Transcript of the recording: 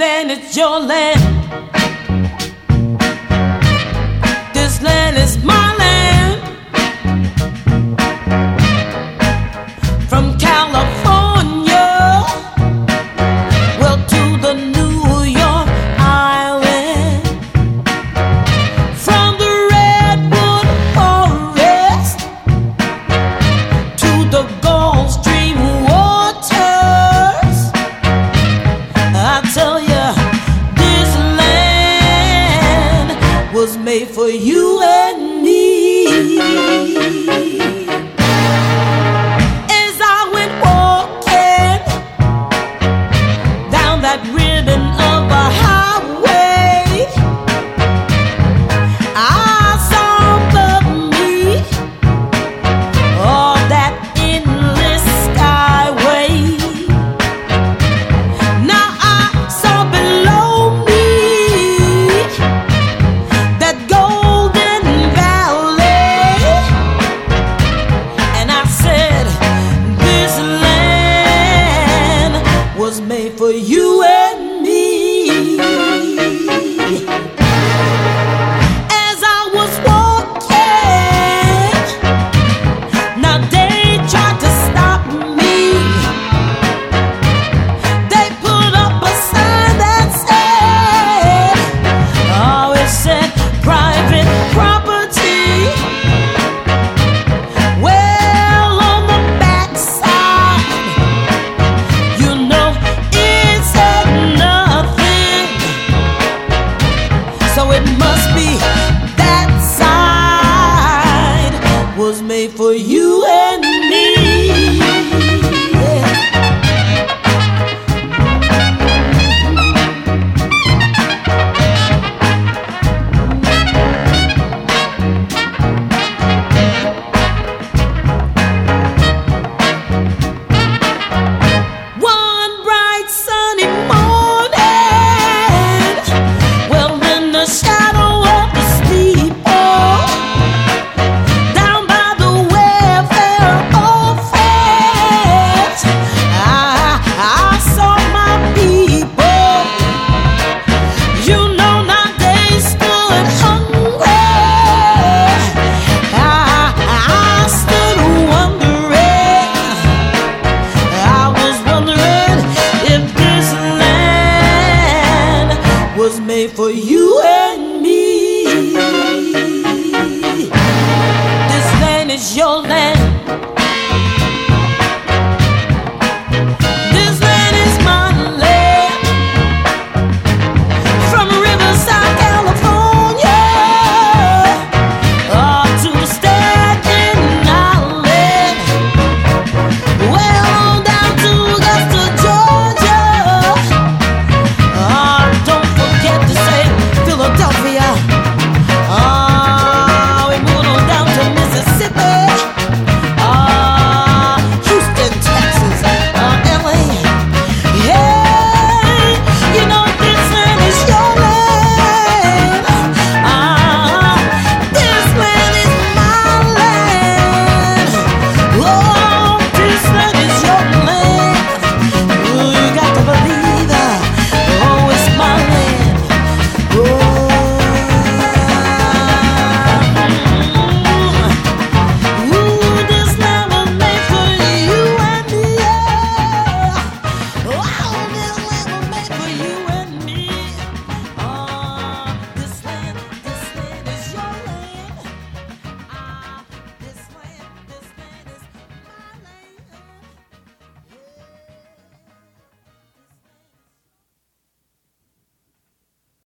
Then it's your land. for you and me. As I went walking down that ribbon of a highway. for you and me. made for you and me. This land is your land.